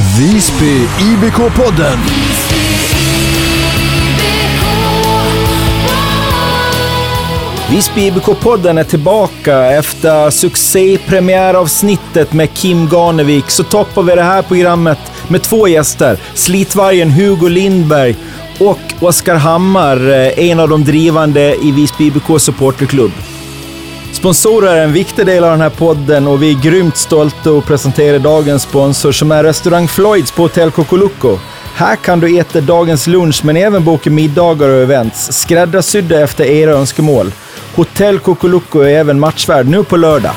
Visby IBK-podden. Visby IBK-podden är tillbaka. Efter succépremiäravsnittet med Kim Garnevik så toppar vi det här programmet med två gäster. Slitvargen Hugo Lindberg och Oskar Hammar, eh, en av de drivande i Visby IBK supporterklubb. Sponsorer är en viktig del av den här podden och vi är grymt stolta att presentera dagens sponsor som är restaurang Floyds på Hotell Kokoloco. Här kan du äta dagens lunch men även boka middagar och events, skräddarsydda efter era önskemål. Hotell Kokoloco är även matchvärd nu på lördag.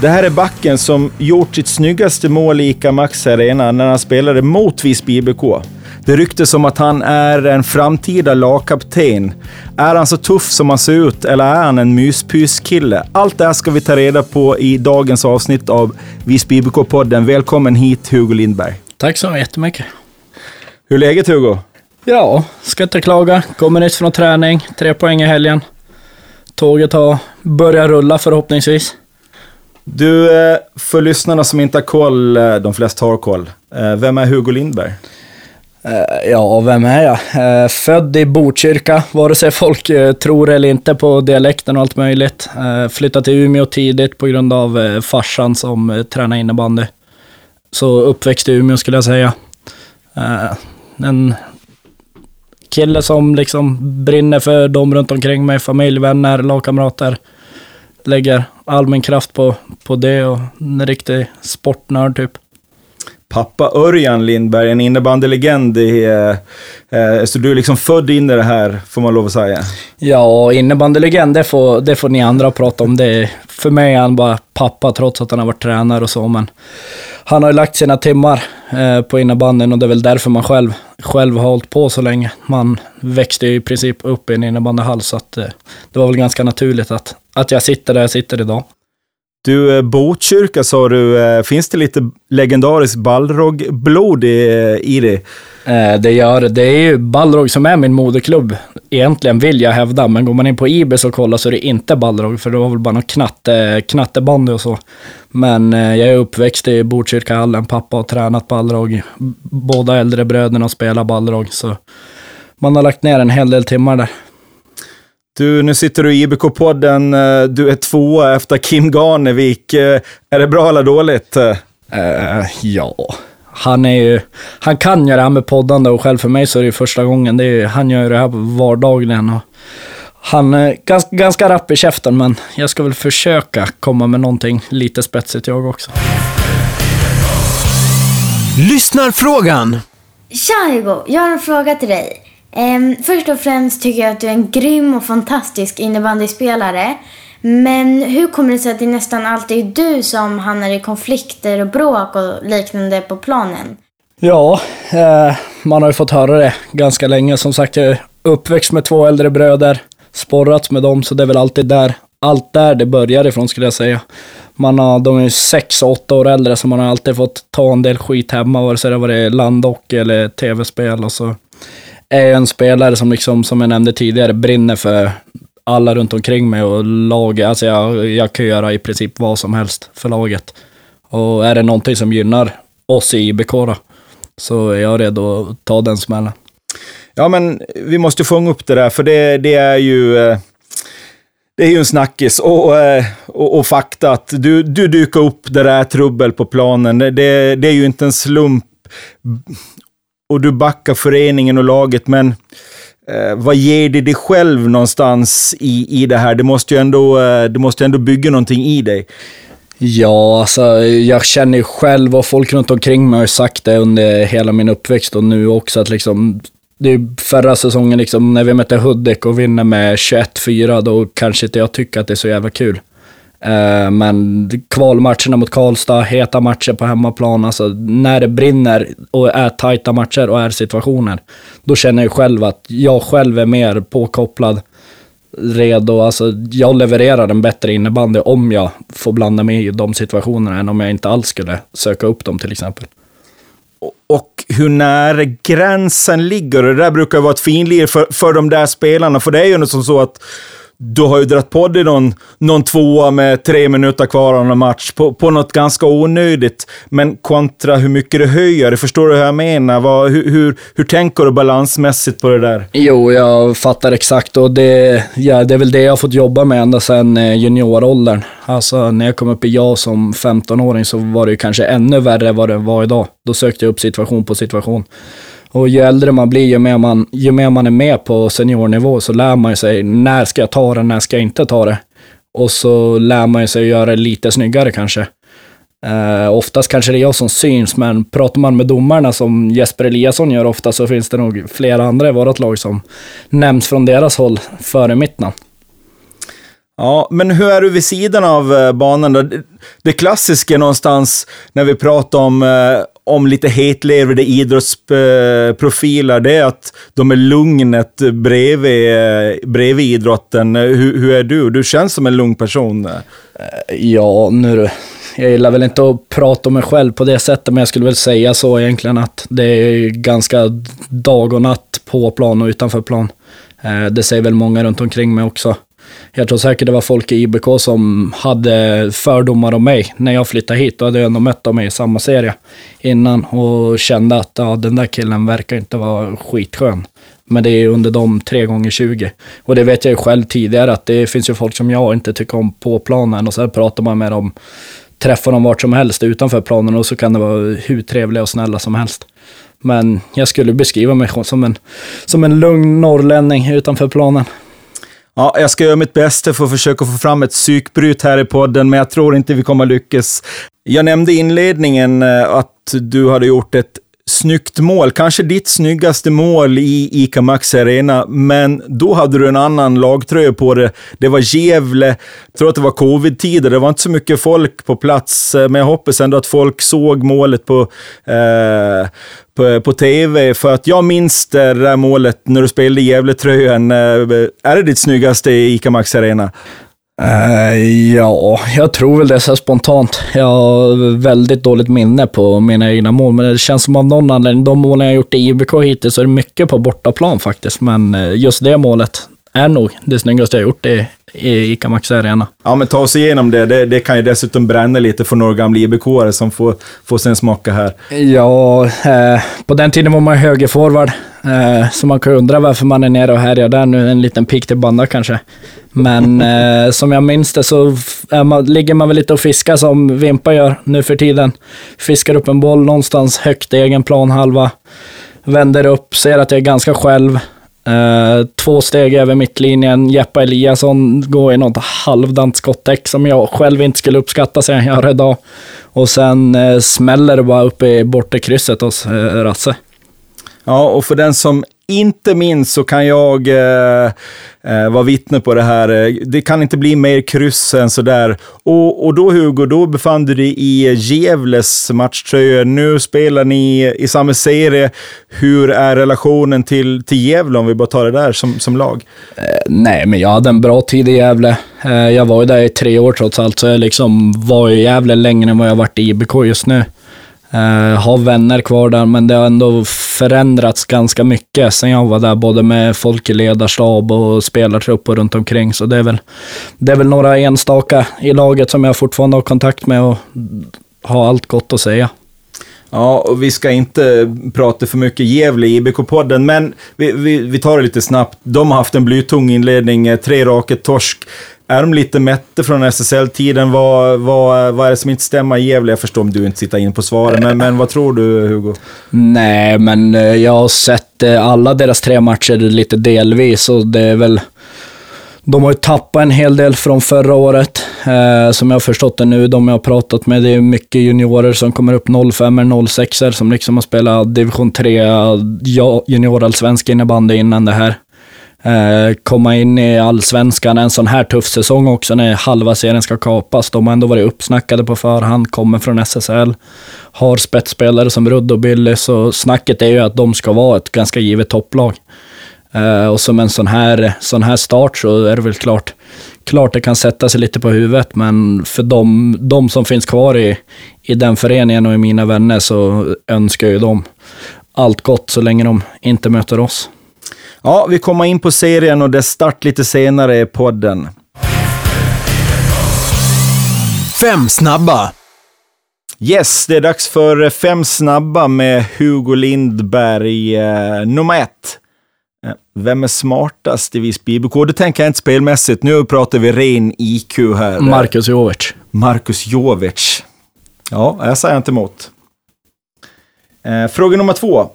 Det här är backen som gjort sitt snyggaste mål i ICA Max Arena när han spelade mot Visby IBK. Det ryktes om att han är en framtida lagkapten. Är han så tuff som han ser ut eller är han en myspyskille? Allt det här ska vi ta reda på i dagens avsnitt av Visby IBK-podden. Välkommen hit Hugo Lindberg. Tack så jättemycket. Hur är läget Hugo? Ja, ska inte klaga. Kommer nyss från träning. Tre poäng i helgen. Tåget har börjat rulla förhoppningsvis. Du, eh, för lyssnarna som inte har koll, eh, de flesta har koll. Eh, vem är Hugo Lindberg? Eh, ja, vem är jag? Eh, född i Botkyrka, vare sig folk eh, tror eller inte på dialekten och allt möjligt. Flyttade till Umeå tidigt på grund av farsan som tränar innebandy. Så uppväxt i Umeå skulle jag säga. En kille som liksom brinner för dem runt omkring mig, familj, vänner, lagkamrater. Lägger all min kraft på, på det och en riktig sportnörd typ pappa Örjan Lindberg, en innebandylegend. Eh, eh, så du är liksom född in i det här, får man lov att säga. Ja, innebandylegend, det får, det får ni andra prata om. Det, för mig är han bara pappa, trots att han har varit tränare och så. Men han har ju lagt sina timmar eh, på innebandyn och det är väl därför man själv, själv har hållit på så länge. Man växte ju i princip upp i en innebandyhall, så att, eh, det var väl ganska naturligt att, att jag sitter där jag sitter idag. Du, eh, Botkyrka sa du, eh, finns det lite legendariskt Balrog-blod i, eh, i det? Det gör det. Det är ju Balrog som är min moderklubb, egentligen vill jag hävda. Men går man in på Ibis och kollar så är det inte Balrog, för det var väl bara någon knatte, knattebandy och så. Men jag är uppväxt i Botkyrkahallen, pappa har tränat Balrog. Båda äldre bröderna spelar Balrog, så man har lagt ner en hel del timmar där. Du, nu sitter du i IBK-podden. Eh, du är tvåa efter Kim Garnevik. Eh, är det bra eller dåligt? Uh, ja, han är ju... Han kan göra det här med poddande och själv för mig så är det första gången. Det är, han gör det här vardagligen. Och han är ganska, ganska rapp i käften, men jag ska väl försöka komma med någonting lite spetsigt jag också. Lyssnarfrågan! Tja Hugo, jag har en fråga till dig. Um, först och främst tycker jag att du är en grym och fantastisk innebandyspelare. Men hur kommer det sig att det nästan alltid är du som hamnar i konflikter och bråk och liknande på planen? Ja, eh, man har ju fått höra det ganska länge. Som sagt, jag är uppväxt med två äldre bröder, sporrat med dem, så det är väl alltid där, allt där det börjar ifrån skulle jag säga. Man har, de är ju sex och åtta år äldre, så man har alltid fått ta en del skit hemma, vare sig det har varit landhockey eller tv-spel och så är en spelare som, liksom, som jag nämnde tidigare, brinner för alla runt omkring mig och laget. Alltså jag, jag kan göra i princip vad som helst för laget. Och är det någonting som gynnar oss i IBK då, så är jag redo att ta den smällen. Ja, men vi måste fånga upp det där, för det, det är ju... Eh, det är ju en snackis och, eh, och, och fakta att du, du dyker upp där det är trubbel på planen. Det, det är ju inte en slump och du backar föreningen och laget, men eh, vad ger det dig själv någonstans i, i det här? Det måste ju ändå, eh, det måste ändå bygga någonting i dig. Ja, alltså jag känner ju själv och folk runt omkring mig har sagt det under hela min uppväxt och nu också att liksom det är förra säsongen liksom, när vi mötte Hudik och vinner med 21-4, då kanske inte jag tycker att det är så jävla kul. Eh, men kvalmatcherna mot Karlstad, heta matcher på hemmaplan, alltså när det brinner och är tajta matcher och är situationer, då känner jag själv att jag själv är mer påkopplad, redo. Alltså jag levererar en bättre innebandy om jag får blanda mig i de situationerna än om jag inte alls skulle söka upp dem till exempel. Och hur nära gränsen ligger, det där brukar vara ett finlir för, för de där spelarna, för det är ju som så att du har ju dragit på dig någon, någon tvåa med tre minuter kvar av en match på, på något ganska onödigt. Men kontra hur mycket du höjer, förstår du hur jag menar? Vad, hur, hur, hur tänker du balansmässigt på det där? Jo, jag fattar exakt och det, ja, det är väl det jag har fått jobba med ända sedan eh, junioråldern. Alltså när jag kom upp i jag som 15-åring så var det ju kanske ännu värre än vad det var idag. Då sökte jag upp situation på situation. Och ju äldre man blir, ju mer man, ju mer man är med på seniornivå så lär man sig när ska jag ta det, när ska jag inte ta det. Och så lär man sig att göra det lite snyggare kanske. Eh, oftast kanske det är jag som syns, men pratar man med domarna som Jesper Eliasson gör ofta så finns det nog flera andra i vårt lag som nämns från deras håll före mitt namn. Ja, men hur är du vid sidan av eh, banan då? Det klassiska någonstans när vi pratar om, eh, om lite hetlevrade idrottsprofiler, det är att de är lugnet bredvid, bredvid idrotten. Hur, hur är du? Du känns som en lugn person. Eh, ja, nu jag gillar väl inte att prata om mig själv på det sättet, men jag skulle väl säga så egentligen att det är ganska dag och natt på plan och utanför plan. Eh, det säger väl många runt omkring mig också. Jag tror säkert det var folk i IBK som hade fördomar om mig när jag flyttade hit. Då hade jag ändå mött dem i samma serie innan och kände att ja, den där killen verkar inte vara skitskön. Men det är under de tre gånger 20. Och det vet jag ju själv tidigare att det finns ju folk som jag inte tycker om på planen och så pratar man med dem, träffar dem vart som helst utanför planen och så kan det vara hur trevliga och snälla som helst. Men jag skulle beskriva mig som en, som en lugn norrlänning utanför planen. Ja, jag ska göra mitt bästa för att försöka få fram ett psykbryt här i podden, men jag tror inte vi kommer lyckas. Jag nämnde i inledningen eh, att du hade gjort ett snyggt mål, kanske ditt snyggaste mål i ICA Maxi Arena, men då hade du en annan lagtröja på dig. Det var Gävle, jag tror att det var covid-tider, det var inte så mycket folk på plats, eh, men jag hoppas ändå att folk såg målet på, eh, på, på tv, för att jag minns det där målet när du spelade Gävle-tröjan. Eh, är det ditt snyggaste i ICA Maxi Arena? Eh, ja, jag tror väl det så spontant. Jag har väldigt dåligt minne på mina egna mål, men det känns som av någon anledning, de målen jag har gjort i IBK hittills, så är det mycket på bortaplan faktiskt. Men eh, just det målet är nog det snyggaste jag har gjort i, i ICA Maxi Arena. Ja, men ta oss igenom det. det. det. kan ju dessutom bränna lite för några gamla ibk som får, får sin smaka här. Ja, eh, på den tiden var man högerforward, eh, så man kan undra varför man är nere och härjar där nu. En liten pik till banda kanske. Men eh, som jag minns det så man, ligger man väl lite och fiskar som Vimpa gör nu för tiden. Fiskar upp en boll någonstans högt i egen planhalva, vänder upp, ser att jag är ganska själv Uh, två steg över mittlinjen, Jeppe Eliasson går i något halvdant skottäck som jag själv inte skulle uppskatta sig han gör idag. Och sen uh, smäller det bara upp i bortre krysset hos uh, Rasse. Ja, och för den som inte minst så kan jag eh, eh, vara vittne på det här. Eh, det kan inte bli mer kryss än sådär. Och, och då Hugo, då befann du dig i Gävles matchtröja. Nu spelar ni i samma serie. Hur är relationen till, till Gävle, om vi bara tar det där som, som lag? Eh, nej, men jag hade en bra tid i Gävle. Eh, jag var ju där i tre år trots allt, så jag liksom var i Gävle längre än vad jag varit i IBK just nu. Uh, har vänner kvar där, men det har ändå förändrats ganska mycket sen jag var där, både med folk i ledarstab och spelartrupp och runt omkring. Så det är, väl, det är väl några enstaka i laget som jag fortfarande har kontakt med och har allt gott att säga. Ja, och vi ska inte prata för mycket Gävle i IBK-podden, men vi, vi, vi, tar det lite snabbt. De har haft en blytung inledning, eh, tre raka torsk. Är de lite mätta från SSL-tiden? Vad, vad, vad är det som inte stämmer i Gävle? Jag förstår om du inte sitter in på svaren, men, men vad tror du Hugo? Nej, men eh, jag har sett eh, alla deras tre matcher lite delvis och det är väl... De har ju tappat en hel del från förra året, eh, som jag har förstått det nu. De jag har pratat med, det är mycket juniorer som kommer upp 05 06 som liksom har spelat division 3 juniorallsvensk innebandy innan det här. Eh, komma in i allsvenskan en sån här tuff säsong också när halva serien ska kapas. De har ändå varit uppsnackade på förhand, kommer från SSL, har spetsspelare som Rudd och Billy, så snacket är ju att de ska vara ett ganska givet topplag. Eh, och som en sån här, sån här start så är det väl klart, klart det kan sätta sig lite på huvudet, men för de, de som finns kvar i, i den föreningen och i mina vänner så önskar ju de allt gott så länge de inte möter oss. Ja, vi kommer in på serien och dess start lite senare i podden. Fem snabba. Yes, det är dags för fem snabba med Hugo Lindberg. Eh, nummer ett. Eh, Vem är smartast i Visby IBK? Det tänker jag inte spelmässigt. Nu pratar vi ren IQ här. Marcus Jovic. Marcus Jovic. Ja, jag säger inte emot. Eh, fråga nummer två.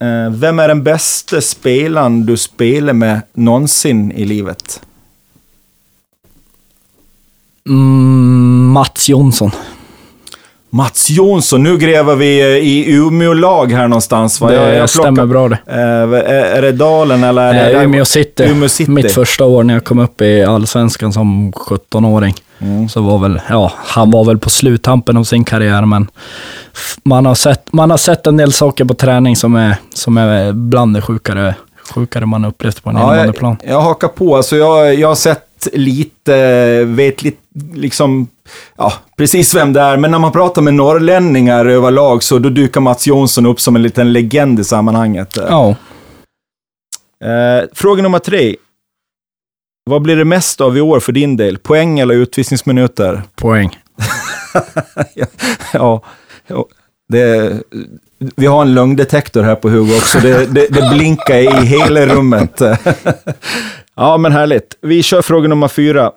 Eh, vem är den bästa spelaren du spelar med någonsin i livet? Mm, Mats Jonsson. Mats Jonsson. Nu gräver vi eh, i Umeå-lag här någonstans. Va? Det Jag- jag stämmer bra det. Eh, är, är det Dalen eller? Är det Eh, Umeå City. Umeå City. Mitt första år när jag kom upp i Allsvenskan som 17-åring. Mm. Så var väl, ja, han var väl på sluttampen av sin karriär, men man har sett, man har sett en del saker på träning som är, som är bland det sjukare, sjukare man upplevt på en Ja, innebandykplan. jag, jag hakar på. Alltså jag, jag har sett lite, vet lite, liksom, ja, precis vem det är. Men när man pratar med norrlänningar överlag så då dyker Mats Jonsson upp som en liten legend i sammanhanget. Ja. Eh, fråga nummer tre. Vad blir det mest av i år för din del? Poäng eller utvisningsminuter? Poäng. ja, ja, det, vi har en lögndetektor här på Hugo också. Det, det, det blinkar i hela rummet. ja, men härligt. Vi kör fråga nummer fyra.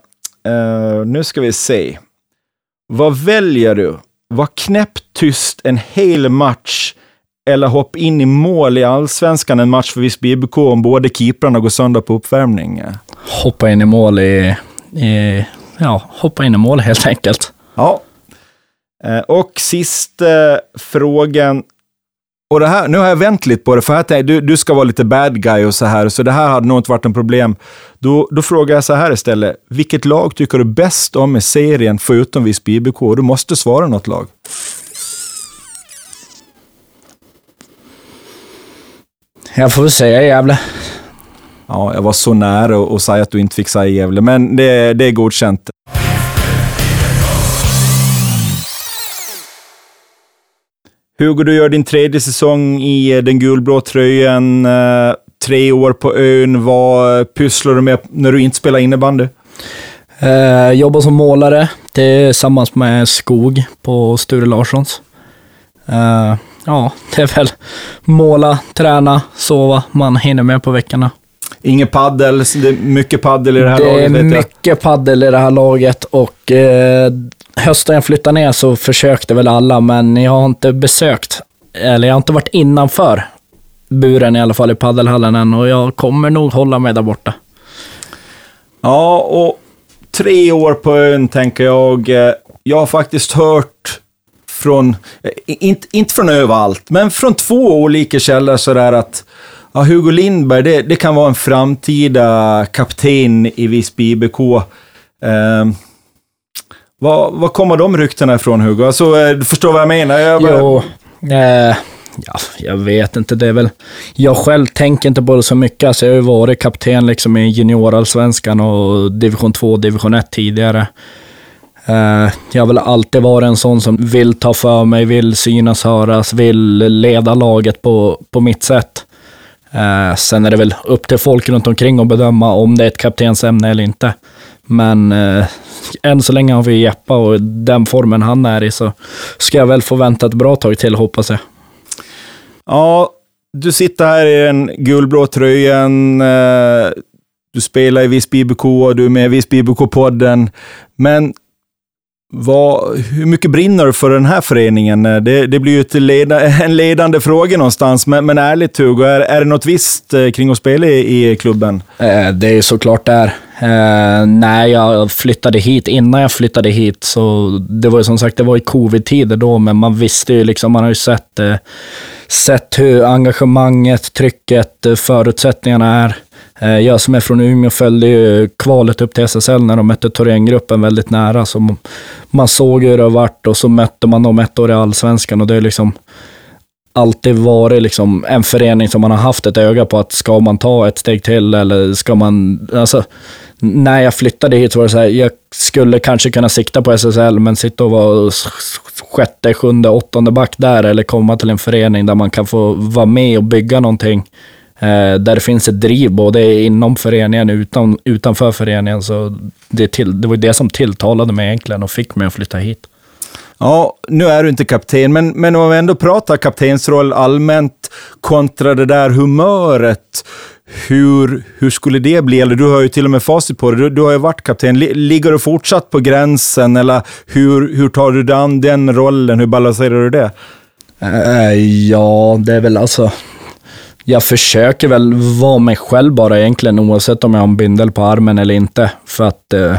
Eh, nu ska vi se. Vad väljer du? Var knäpptyst en hel match eller hopp in i mål i allsvenskan en match för Visby IBK om båda keeprarna går sönder på uppvärmning? Hoppa in i mål i, i, ja, hoppa in i mål helt enkelt. Ja. Eh, Och sista frågan. Och det här, nu har jag vänt lite på det, för här tänkte, jag, du, du ska vara lite bad guy och så här, så det här hade nog inte varit en problem. Då, då frågar jag så här istället. Vilket lag tycker du bäst om i serien förutom Visby IBK? Du måste svara något lag. Jag får väl säga Gävle. Ja, jag var så nära att säga att du inte fick säga Gävle, men det, det är godkänt. Hugo, du gör din tredje säsong i eh, den gulblå tröjan. eh, Tre år på ön. Vad pysslar du med när du inte spelar innebandy? Eh, jobbar som målare tillsammans med Skog på Sture Larssons. Eh, ja, det är väl måla, träna, sova. Man hinner med på veckorna. Ingen paddel, det är mycket paddel i det här det är laget vet jag. mycket paddel i det här laget och eh, hösten jag flyttade ner så försökte väl alla, men jag har inte besökt, eller jag har inte varit innanför buren i alla fall i paddelhallen än och jag kommer nog hålla mig där borta. Ja, och tre år på ön tänker jag. Eh, jag har faktiskt hört från, eh, inte, inte från överallt, men från två olika källor sådär att ja, Hugo Lindberg, det, det kan vara en framtida kapten i Visby IBK. Eh, var, var kommer de ryktena ifrån Hugo? Alltså, eh, du förstår vad jag menar? Jag bara- Jo, eh, ja, jag vet inte. Det är väl... Jag själv tänker inte på det så mycket. Alltså, jag har ju varit kapten liksom i juniorallsvenskan och division 2 och division 1 tidigare. Eh, jag har väl alltid varit en sån som vill ta för mig, vill synas, höras, vill leda laget på, på mitt sätt. Eh, sen är det väl upp till folk runt omkring att bedöma om det är ett kaptensämne eller inte. Men eh, än så länge har vi Jeppa och den formen han är i så ska jag väl få vänta ett bra tag till hoppas jag. Ja, du sitter här i den gulblå tröjan. eh, Du spelar i Visby IBK, du är med i Visby IBK-podden. Men vad, hur mycket brinner du för den här föreningen? Eh, Det, det blir ju ett leda, en ledande fråga någonstans, men, men ärligt Hugo, är, är det något visst eh, kring att spela i, i klubben? Det är ju såklart där. Eh, när jag flyttade hit, innan jag flyttade hit, så det var ju som sagt, det var i covid-tider då, men man visste ju liksom, man har ju sett, eh, sett hur engagemanget, trycket, eh, förutsättningarna är. Eh, jag som är från Umeå följde ju kvalet upp till SSL när de mötte Thorengruppen väldigt nära, så man, såg hur det har varit och så mötte man dem ett år i Allsvenskan och det är liksom, alltid varit liksom en förening som man har haft ett öga på att ska man ta ett steg till eller ska man, alltså när jag flyttade hit var det så här, jag skulle kanske kunna sikta på SSL men sitta och vara sjätte, sjunde, åttonde back där eller komma till en förening där man kan få vara med och bygga någonting Eh, där det finns ett driv både inom föreningen och utan, utanför föreningen. Så det, till, det var det som tilltalade mig egentligen och fick mig att flytta hit. Ja, nu är du inte kapten, men, men om vi ändå pratar kaptensroll allmänt kontra det där humöret. Hur, hur skulle det bli? Eller du har ju till och med facit på det. Du, du har ju varit kapten. Ligger du fortsatt på gränsen eller hur, hur tar du dig an den rollen? Hur balanserar du det? Äh, ja, det är väl alltså... Jag försöker väl vara mig själv bara egentligen, oavsett om jag har en bindel på armen eller inte. För att eh,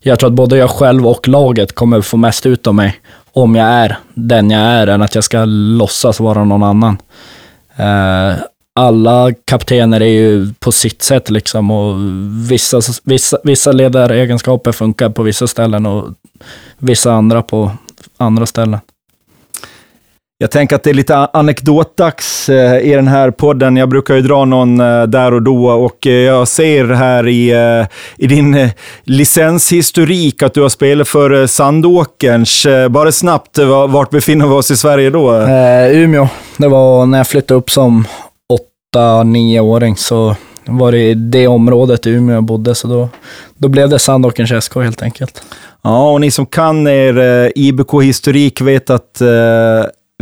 jag tror att både jag själv och laget kommer få mest ut av mig om jag är den jag är, än att jag ska låtsas vara någon annan. Eh, alla kaptener är ju på sitt sätt liksom och vissa, vissa, vissa ledaregenskaper funkar på vissa ställen och vissa andra på andra ställen. Jag tänker att det är lite anekdotdags eh, i den här podden. Jag brukar ju dra någon eh, där och då och eh, jag ser här i, i din licenshistorik att du har spelat för Sandåkerns. Bara snabbt, vart befinner vi oss i Sverige då? Eh, Umeå. Det var när jag flyttade upp som åtta, nioåring så var det i det området i Umeå jag bodde, så då, då blev det Sandåkerns SK helt enkelt. Ja, och ni som kan er IBK-historik vet att eh,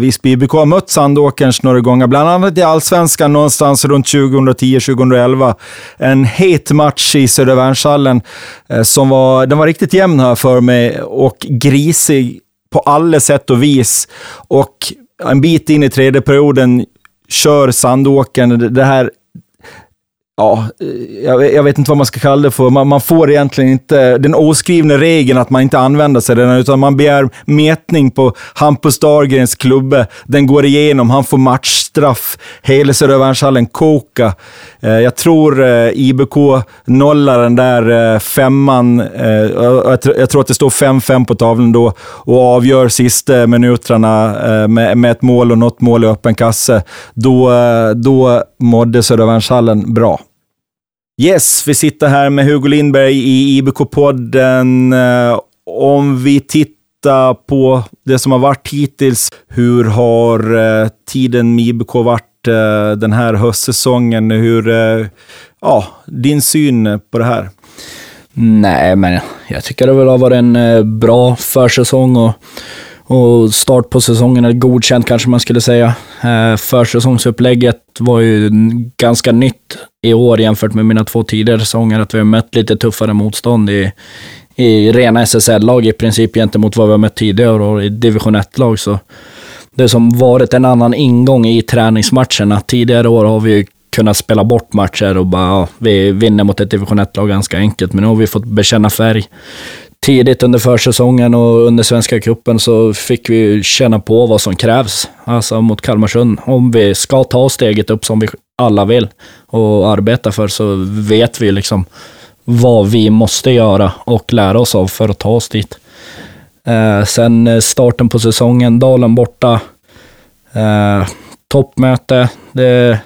Visby IBK har mött Sandåkerns några gånger, bland annat i Allsvenskan någonstans runt 2010-2011. En het match i Södervärnshallen eh, som var, den var riktigt jämn här för mig och grisig på alla sätt och vis. Och en bit in i tredje perioden kör Sandåkern det här ja, eh, jag, jag, vet inte vad man ska kalla det för. Man, man, får egentligen inte den oskrivna regeln att man inte använder sig av den, utan man begär mätning på Hampus Dahlgrens klubbe. Den går igenom, han får matchstraff. Hela Södervärnshallen koka. Eh, jag tror eh, IBK nollar den där eh, femman. Eh, jag, jag, tror att det står 5-5 på tavlan då och avgör sista minuterna eh, med, med, ett mål och något mål i öppen kasse. Då, eh, då mådde Södervärnshallen bra. Yes, vi sitter här med Hugo Lindberg i IBK-podden. Eh, om vi tittar på det som har varit hittills, hur har eh, tiden med IBK varit eh, den här höstsäsongen? Hur, ja, din syn på det här? Nej, men jag tycker det väl har varit en bra försäsong och och start på säsongen är godkänt kanske man skulle säga. Eh, försäsongsupplägget var ju ganska nytt i år jämfört med mina två tidigare säsonger. Att vi har mött lite tuffare motstånd i, i rena SSL-lag i princip gentemot vad vi har mött tidigare år i division 1-lag. Så det som varit en annan ingång i träningsmatcherna. Tidigare år har vi ju kunnat spela bort matcher och bara, ja, vi vinner mot ett division 1-lag ganska enkelt. Men nu har vi fått bekänna färg tidigt under försäsongen och under Svenska cupen så fick vi känna på vad som krävs, alltså mot Kalmarsund. Om vi ska ta steget upp som vi alla vill och arbeta för så vet vi liksom vad vi måste göra och lära oss av för att ta oss dit. Eh, sen starten på säsongen, Dalen borta, eh, toppmöte. Det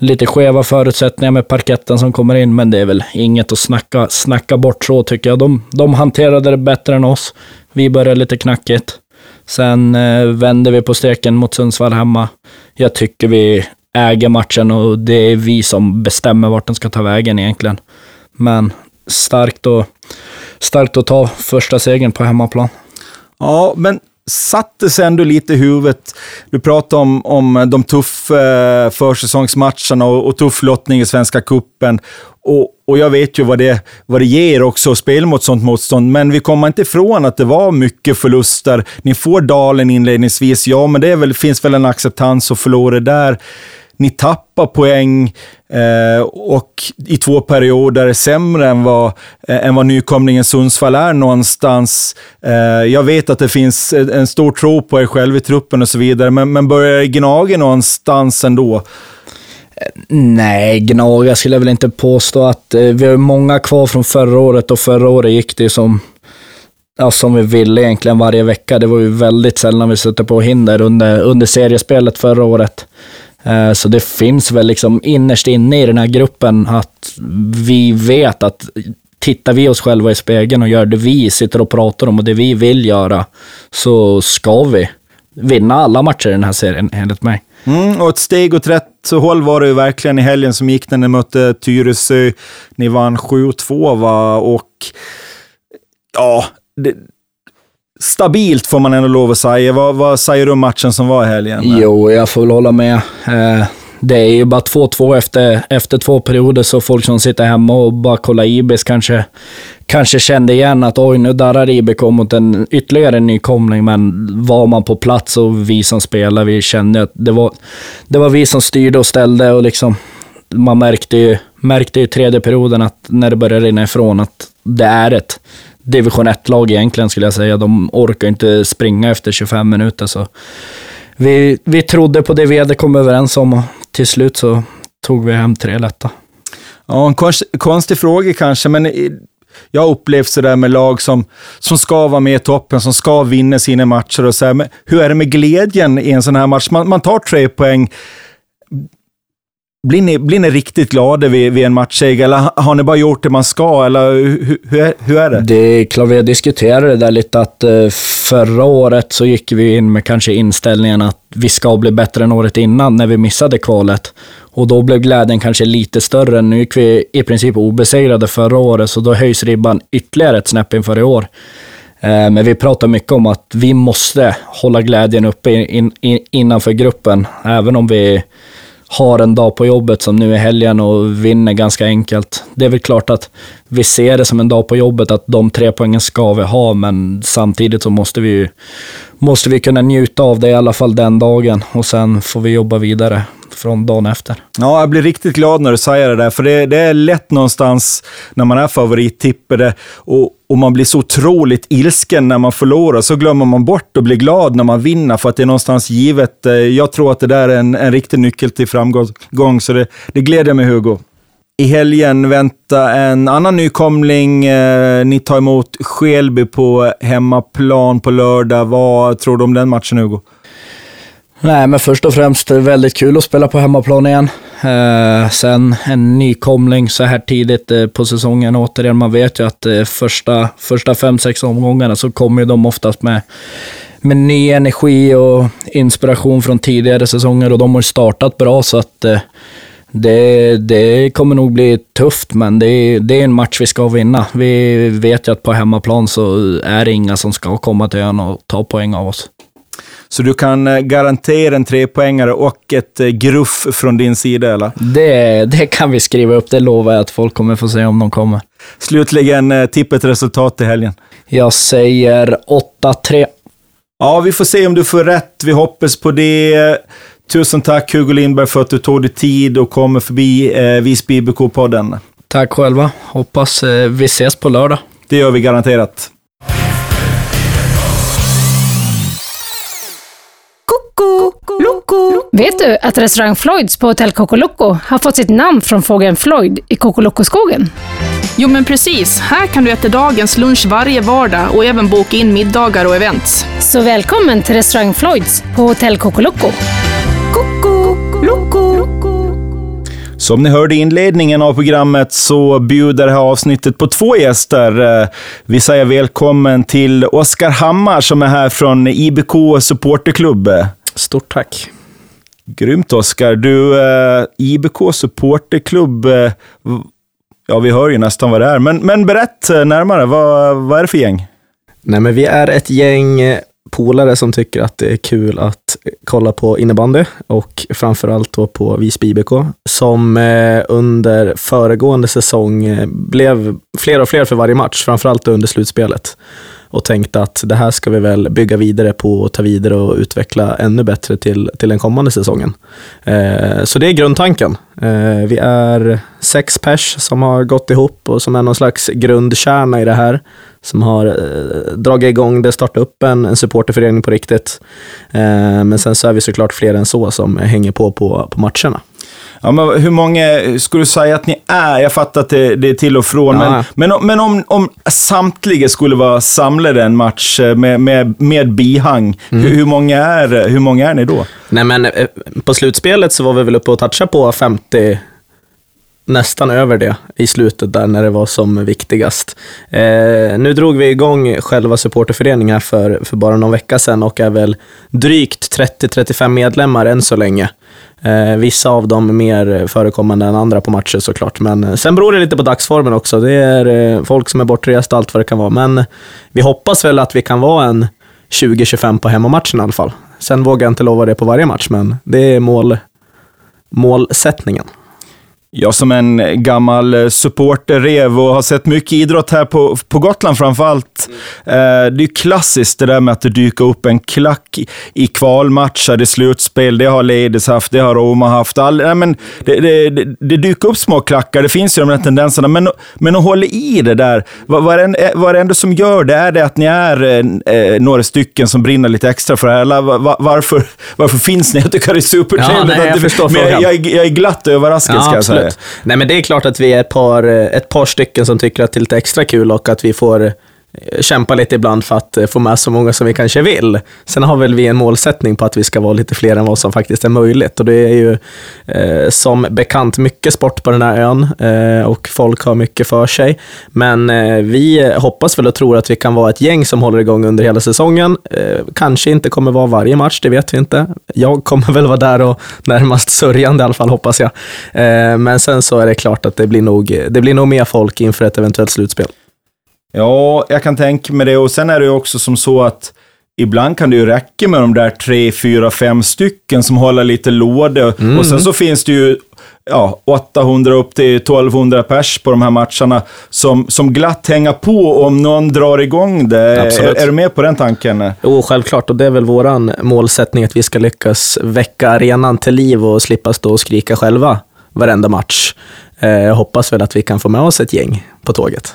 lite skeva förutsättningar med parketten som kommer in, men det är väl inget att snacka, snacka bort så tycker jag. De, de hanterade det bättre än oss. Vi började lite knackigt. Sen eh, vände vi på steken mot Sundsvall hemma. Jag tycker vi äger matchen och det är vi som bestämmer vart den ska ta vägen egentligen. Men starkt, och, starkt att ta första segern på hemmaplan. Ja, men satte sig ändå lite i huvudet. Du pratade om, om de tuffa eh, försäsongsmatcherna och, och tuff lottning i Svenska Kuppen och, och jag vet ju vad det, vad det ger också att spela mot sånt motstånd, men vi kommer inte ifrån att det var mycket förluster. Ni får dalen inledningsvis, ja, men det väl, finns väl en acceptans att förlora där ni tappar poäng eh, och i två perioder sämre än vad, eh, än vad nykomlingen Sundsvall är någonstans. Eh, jag vet att det finns en stor tro på er själv i truppen och så vidare, men, men börjar det gnaga någonstans ändå? Eh, nej, gnaga skulle jag väl inte påstå att eh, vi har många kvar från förra året och förra året gick det som ja, som vi ville egentligen varje vecka. Det var ju väldigt sällan vi stötte på hinder under, under seriespelet förra året. Eh, så det finns väl liksom innerst inne i den här gruppen att vi vet att tittar vi oss själva i spegeln och gör det vi sitter och pratar om och det vi vill göra, så ska vi vinna alla matcher i den här serien, enligt mig. Mm, och ett steg åt rätt håll var det ju verkligen i helgen som gick när ni mötte Tyresö. Ni vann 7-2 va? och ja, det, stabilt får man ändå lov att säga. Vad, vad säger du om matchen som var i helgen? Jo, jag får väl hålla med. Eh, det är ju bara 2-2 efter, efter två perioder, så folk som sitter hemma och bara kollar Ibis kanske, kanske kände igen att oj, nu darrar IBK mot en ytterligare en nykomling, men var man på plats och vi som spelar, vi kände att det var, det var vi som styrde och ställde och liksom, man märkte ju, märkte i tredje perioden att när det började rinna ifrån att det är ett division 1-lag egentligen skulle jag säga. De orkar inte springa efter 25 minuter. Så vi, vi trodde på det vi hade kommit överens om och till slut så tog vi hem tre lätta. Ja, en konstig fråga kanske, men jag har upplevt sådär med lag som, som ska vara med i toppen, som ska vinna sina matcher och så här, Men hur är det med glädjen i en sån här match? Man, man tar tre poäng. Blir ni, blir ni riktigt glada vid, vid en matchseger eller har ni bara gjort det man ska? Eller hur, hur, är, hur är det? Det är klart, vi har diskuterat det där lite att eh, förra året så gick vi in med kanske inställningen att vi ska bli bättre än året innan när vi missade kvalet. Och då blev glädjen kanske lite större. Nu gick vi i princip obesegrade förra året, så då höjs ribban ytterligare ett snäpp inför i år. Eh, men vi pratar mycket om att vi måste hålla glädjen uppe in, in, innanför gruppen, även om vi har en dag på jobbet som nu är helgen och vinner ganska enkelt. Det är väl klart att vi ser det som en dag på jobbet, att de tre poängen ska vi ha, men samtidigt så måste vi, måste vi kunna njuta av det i alla fall den dagen och sen får vi jobba vidare från dagen efter. Ja, jag blir riktigt glad när du säger det där, för det, det är lätt någonstans när man är favorittippade och, och man blir så otroligt ilsken när man förlorar, så glömmer man bort att bli glad när man vinner, för att det är någonstans givet. Eh, jag tror att det där är en, en riktig nyckel till framgång, så det, det gläder mig Hugo. I helgen väntar en annan nykomling. Eh, ni tar emot Skelby på hemmaplan på lördag. Vad tror du om den matchen, Hugo? Nej, men först och främst väldigt kul att spela på hemmaplan igen. Eh, sen en nykomling så här tidigt eh, på säsongen. Återigen, man vet ju att eh, första, första fem, sex omgångarna så kommer de oftast med, med ny energi och inspiration från tidigare säsonger och de har startat bra så att eh, det, det kommer nog bli tufft, men det, det är en match vi ska vinna. Vi vet ju att på hemmaplan så är det inga som ska komma till ön och ta poäng av oss. Så du kan eh, garantera en trepoängare och ett eh, gruff från din sida, eller? Det, det kan vi skriva upp. Det lovar jag att folk kommer få se om de kommer. Slutligen, eh, tippet resultat i helgen. Jag säger 8-3. Ja, vi får se om du får rätt. Vi hoppas på det. Tusen tack Hugo Lindberg för att du tog dig tid och kommer förbi eh, Visby IBK-podden. Tack själva. Hoppas eh, vi ses på lördag. Det gör vi garanterat. Vet du att restaurang Floyds på Hotell Loco har fått sitt namn från fågeln Floyd i Loco-skogen? Jo men precis, här kan du äta dagens lunch varje vardag och även boka in middagar och events. Så välkommen till restaurang Floyds på Hotell Loco. Som ni hörde i inledningen av programmet så bjuder det här avsnittet på två gäster. Vi säger välkommen till Oskar Hammar som är här från IBK Supporterklubb. Stort tack. Grymt Oskar. Du, eh, IBK supporterklubb, eh, ja vi hör ju nästan vad det är, men, men berätt eh, närmare, vad, vad är det för gäng? Nej, men vi är ett gäng eh, polare som tycker att det är kul att kolla på innebandy och framförallt då på Visby IBK som eh, under föregående säsong eh, blev fler och fler för varje match, framförallt under slutspelet och tänkte att det här ska vi väl bygga vidare på och ta vidare och utveckla ännu bättre till, till den kommande säsongen. Eh, så det är grundtanken. Eh, vi är sex pers som har gått ihop och som är någon slags grundkärna i det här, som har eh, dragit igång det, startat upp en, en supporterförening på riktigt. Eh, men sen så är vi såklart fler än så som hänger på på, på matcherna. Ja, men hur många skulle du säga att ni är? Jag fattar att det, det är till och från, ja. men, men, men om, om samtliga skulle vara samlade en match med, med, med bihang, mm. hur, hur, många är, hur många är ni då? Nej, men eh, på slutspelet så var vi väl uppe och touchade på 50 nästan över det i slutet där när det var som viktigast. Eh, nu drog vi igång själva supporterföreningen här för, för bara någon vecka sedan och är väl drygt 30-35 medlemmar än så länge. Eh, vissa av dem mer förekommande än andra på matcher såklart, men sen beror det lite på dagsformen också. Det är eh, folk som är bortresta, allt vad det kan vara, men vi hoppas väl att vi kan vara en 20-25 på hemmamatchen i alla fall. Sen vågar jag inte lova det på varje match, men det är mål, målsättningen. Jag som en gammal eh, supporterrev och har sett mycket idrott här på, på Gotland framför allt. Eh, det är klassiskt det där med att det dyker upp en klack i kvalmatcher, i slutspel. Det har Ladies haft, det har Roma haft. All, nej, men det, det, det, det dyker upp små klackar, det finns ju de där tendenserna. Men, men att hålla i det där, vad, vad, är det, vad är det ändå som gör det? Är det att ni är eh, några stycken som brinner lite extra för det här? Eller var, varför, varför finns ni? Jag tycker det är supertrevligt. Ja, nej, jag, jag, jag är glatt överraskad, Ja, ska jag säga absolut. Nej, men det är klart att vi är ett par, eh, ett par stycken som tycker att det är lite extra kul och att vi får kämpa lite ibland för att eh, få med så många som vi kanske vill. Sen har väl vi en målsättning på att vi ska vara lite fler än vad som faktiskt är möjligt. Och det är ju eh, som bekant mycket sport på den här ön eh, och folk har mycket för sig. Men eh, vi hoppas väl och tror att vi kan vara ett gäng som håller igång under hela säsongen. Eh, kanske inte kommer vara varje match, det vet vi inte. Jag kommer väl vara där och närmast sörjande i alla fall, hoppas jag. Eh, men sen så är det klart att det blir nog, det blir nog mer folk inför ett eventuellt slutspel. Ja, jag kan tänka mig det. Och sen är det ju också som så att ibland kan det ju räcka med de där tre, fyra, fem stycken som håller lite låda. Mm. Och sen så finns det ju ja, 800 upp till 1200 pers på de här matcherna som, som glatt hänger på om någon drar igång det. Absolut. Är, är du med på den tanken? Jo, självklart. Och det är väl våran målsättning att vi ska lyckas väcka arenan till liv och slippa stå och skrika själva varenda match. Eh, Jag hoppas väl att vi kan få med oss ett gäng på tåget.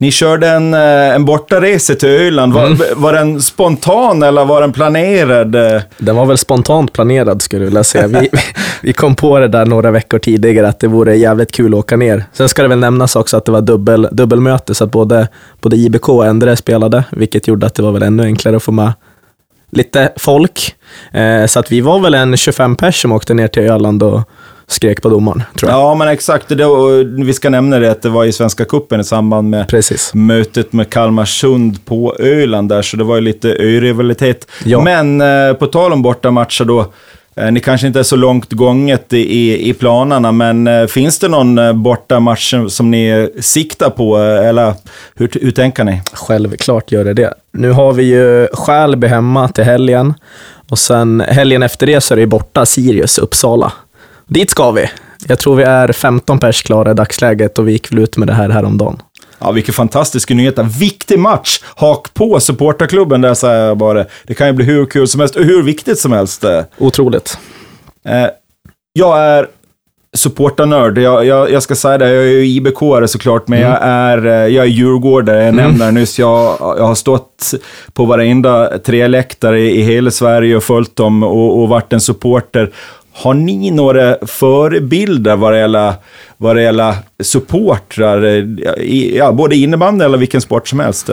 Ni körde en, eh, en bortaresa till Öland. Var, Mm. var den spontan eller var den planerad? Den var väl spontant planerad skulle jag vilja säga. Vi, vi kom på det där några veckor tidigare att det vore jävligt kul att åka ner. Sen ska det väl nämnas också att det var dubbel, dubbelmöte så att både, både IBK och Endre spelade, vilket gjorde att det var väl ännu enklare att få med lite folk. Eh, så att vi var väl en 25 pers som åkte ner till Öland och skrek på domaren, tror jag. Ja, men exakt. Det, vi ska nämna det att det var i Svenska Cupen i samband med Precis. mötet med Kalmarsund på Öland där, så det var ju lite ö-rivalitet. Ja. Men eh, på tal om bortamatcher då, eh, ni kanske inte är så långt gånget i, i, planerna, men eh, finns det någon bortamatch som ni siktar på, eller hur, hur tänker ni? Självklart gör det det. Nu har vi ju Skälby hemma till helgen och sen helgen efter det så är det borta Sirius, Uppsala. Dit ska vi. Jag tror vi är 15 pers klara i dagsläget och vi gick väl ut med det här häromdagen. Ja, vilken fantastisk nyhet. Viktig match! Hak på supporterklubben där, säger jag bara. Det kan ju bli hur kul som helst och hur viktigt som helst. Otroligt. Eh, jag är supporternörd. Jag, jag, jag ska säga det, jag är ju IBK-are såklart, men jag är, eh, jag är djurgårdare. Jag nämnde det nyss. Jag, jag har stått på varenda treläktare i, i hela Sverige och följt dem och, och varit en supporter. Har ni några förebilder vad det gäller, vad det gäller supportrar, eh, i, ja, både innebandy eller vilken sport som helst? Du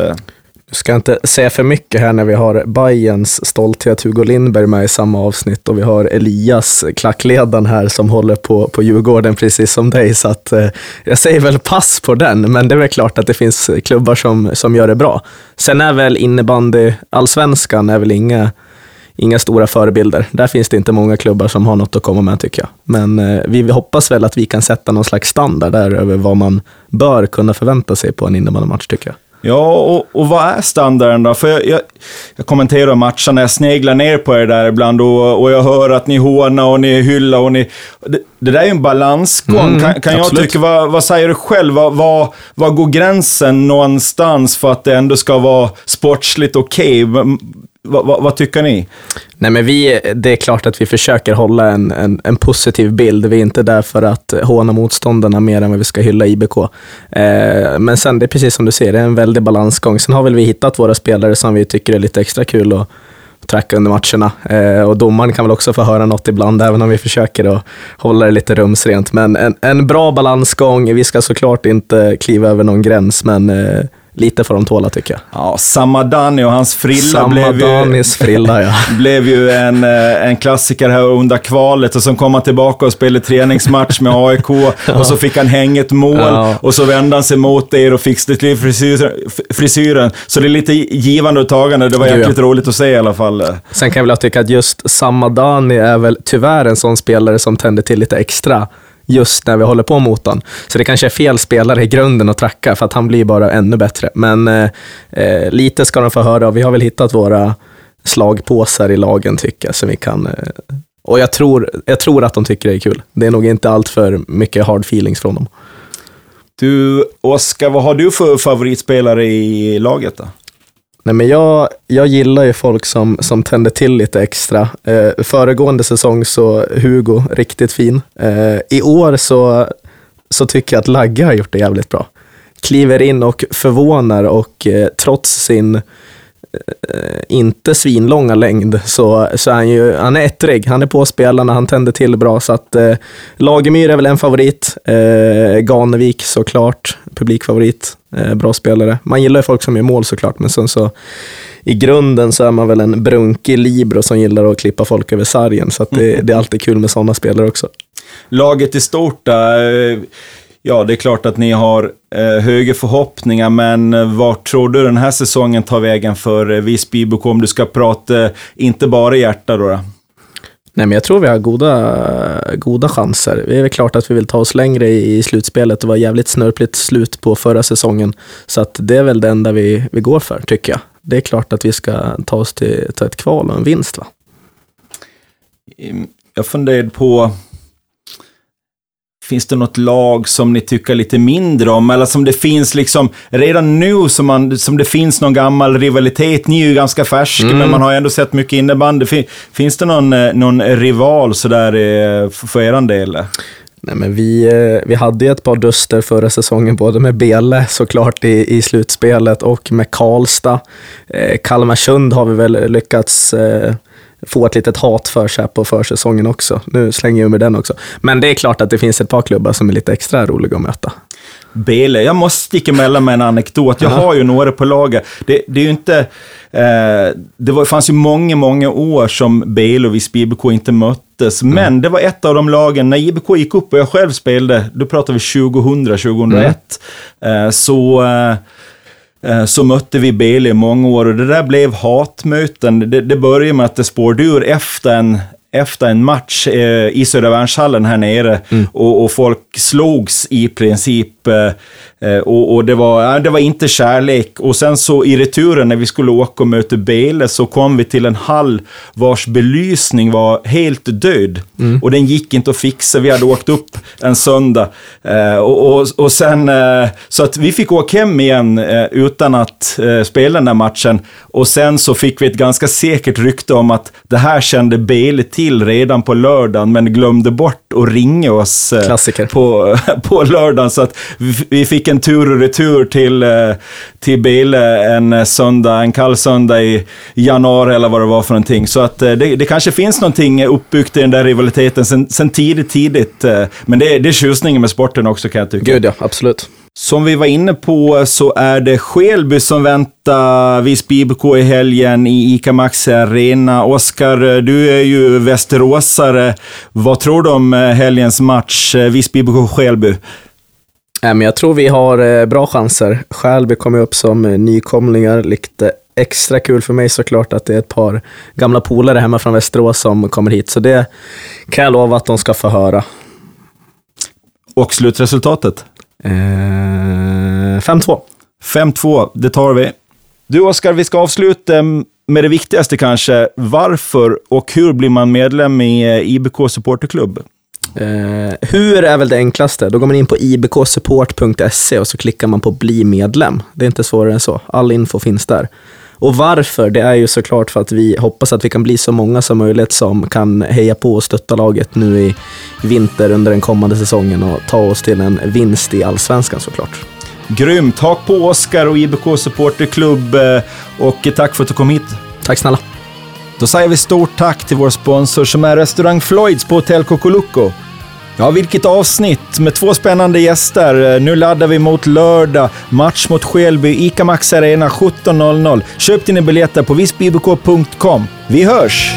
Jag ska inte säga för mycket här när vi har Bayerns stolthet Hugo Lindberg med i samma avsnitt och vi har Elias, eh, klackledaren här, som håller på, på Djurgården precis som dig. Så att, eh, jag säger väl pass på den, men det är väl klart att det finns klubbar som, som gör det bra. Sen är väl innebandy, allsvenskan är väl inga, inga stora förebilder. Där finns det inte många klubbar som har något att komma med tycker jag. Men eh, vi hoppas väl att vi kan sätta någon slags standard där över vad man bör kunna förvänta sig på en innebandymatch tycker jag. Ja, och, och vad är standarden då? För jag, jag, jag kommenterar matcherna, jag sneglar ner på er där ibland och, och jag hör att ni hånar och ni hyllar och ni... Det, det där är ju en balansgång, Mm, kan, kan jag tycka. Vad, vad säger du själv? Vad, vad, vad går gränsen någonstans för att det ändå ska vara sportsligt okej? Vad, vad, vad tycker ni? Nej, men vi, det är klart att vi försöker hålla en, en, en positiv bild. Vi är inte där för att håna motståndarna mer än vad vi ska hylla IBK. Eh, men sen, det är precis som du säger, det är en väldig balansgång. Sen har väl vi hittat våra spelare som vi tycker är lite extra kul att tracka under matcherna. Eh, och domaren kan väl också få höra något ibland, även om vi försöker att hålla det lite rumsrent. Men en, en bra balansgång. Vi ska såklart inte kliva över någon gräns, men eh, lite får de tåla tycker jag. Ja, Samadani och hans frilla blev ju, Samadanis frilla ja. blev ju en, eh, en klassiker här under kvalet och sen kom han tillbaka och spelade träningsmatch med AIK och så fick han hänga ett mål Ja. och så vände han sig mot er och fixade till frisyren, frisyren. Så det är lite givande och tagande. Det var Gud, ja. jäkligt roligt att se i alla fall. Sen kan jag väl tycka att just Samadani är väl tyvärr en sån spelare som tänder till lite extra just när vi håller på mot honom. Så det kanske är fel spelare i grunden att tracka för att han blir bara ännu bättre. Men eh, eh, lite ska de få höra och vi har väl hittat våra slagpåsar i lagen tycker jag. Så vi kan, eh, och jag tror, jag tror att de tycker det är kul. Det är nog inte allt för mycket hard feelings från dem. Du, Oskar, vad har du för favoritspelare i laget då? Nej, men jag, jag gillar ju folk som, som tänder till lite extra. Eh, föregående säsong så Hugo, riktigt fin. Eh, I år så, så tycker jag att Lagge har gjort det jävligt bra. Kliver in och förvånar och eh, trots sin eh, inte svinlånga längd så, så är han ju han är ettrig. Han är på spelarna, han tänder till bra. Så att eh, Lagemyr är väl en favorit. Eh, Ganevik såklart, publikfavorit. Eh, bra spelare. Man gillar ju folk som gör mål såklart, men sen så i grunden så är man väl en brunkig libero som gillar att klippa folk över sargen. Så att det, det är alltid kul med sådana spelare också. Laget i stort, eh, ja det är klart att ni har eh, höga förhoppningar, men eh, vart tror du den här säsongen tar vägen för eh, Visby IBK om du ska prata, eh, inte bara hjärta då? då? Nej, men jag tror vi har goda, goda chanser. Det är väl klart att vi vill ta oss längre i, i slutspelet. Det var jävligt snörpligt slut på förra säsongen. Så att det är väl det enda vi, vi går för, tycker jag. Det är klart att vi ska ta oss till ta ett kval och en vinst. Va? Mm, Jag funderade på, finns det något lag som ni tycker lite mindre om? Eller som det finns liksom, redan nu som, man, som det finns någon gammal rivalitet. Ni är ju ganska färska, men man har ju ändå sett mycket innebandy. Fin- Finns det någon, eh, någon rival sådär eh, för er del? Nej, men vi, eh, vi hade ett par duster förra säsongen, både med Bele såklart i, i slutspelet och med Karlstad. Eh, Kalmarsund har vi väl lyckats eh, få ett litet hat för sig på försäsongen också. Nu slänger jag med den också. Men det är klart att det finns ett par klubbar som är lite extra roliga att möta. Bele, jag måste sticka emellan med en anekdot. Jag har ju några på lager. Det, det är ju inte... Eh, det var, fanns ju många, många år som Bele och Visby IBK inte möttes. Men det var ett av de lagen, när IBK gick upp och jag själv spelade, då pratar vi 2000, 2001. Eh, så... Eh, så mötte vi Bele i många år och det där blev hatmöten. Det, det började med att det spårade ur efter en, efter en match eh, i Södra Värnshallen här nere och, och folk slogs i princip. Eh, eh, och och det, var, det var inte kärlek. Och sen så i returen när vi skulle åka och möta Bele så kom vi till en hall vars belysning var helt död. Och den gick inte att fixa. Vi hade åkt upp en söndag. Eh, och, och, och sen, eh, så att vi fick åka hem igen eh, utan att eh, spela den där matchen. Och sen så fick vi ett ganska säkert rykte om att det här kände Bele till redan på lördagen, men glömde bort att ringa oss eh, på, på lördagen. Så att vi, vi fick en tur och retur till, eh, till Bele en eh, söndag, en kall söndag i januari eller vad det var för någonting. Så att eh, det, det kanske finns någonting uppbyggt i den där rivaliteten sen, sen tidigt, tidigt. Men det, är- det är tjusningen med sporten också kan jag tycka. Gud ja, absolut. Som vi var inne på så är det Skelby som väntar Visby IBK i helgen i ICA Maxi Arena. Oskar, du är ju västeråsare. Vad tror du om helgens match Visby IBK Skelby? Nej, men jag tror vi har eh, bra chanser. Skälby kommer upp som eh, nykomlingar. Lite extra kul för mig såklart att det är ett par gamla polare hemma från Västerås som kommer hit. Så det kan jag lova att de ska få höra. Och slutresultatet? Eh, 5-2. 5-2, det tar vi. Du Oskar, vi ska avsluta med det viktigaste kanske. Varför och hur blir man medlem i eh, IBK Supporterklubb? Eh, hur är väl det enklaste? Då går man in på ibksupport.se och så klickar man på bli medlem. Det är inte svårare än så. All info finns där. Och varför? Det är ju såklart för att vi hoppas att vi kan bli så många som möjligt som kan heja på och stötta laget nu i vinter under den kommande säsongen och ta oss till en vinst i allsvenskan såklart. Grymt! Hak på Oskar och IBK Supporterklubb eh, och tack för att du kom hit. Tack snälla. Då säger vi stort tack till vår sponsor som är restaurang Floyds på Hotell Kokoluko. Ja, vilket avsnitt med två spännande gäster. Eh, nu laddar vi mot lördag. Match mot Skelby. ICA Max Arena 17.00. Köp dina biljetter på visbybk.com. Vi hörs!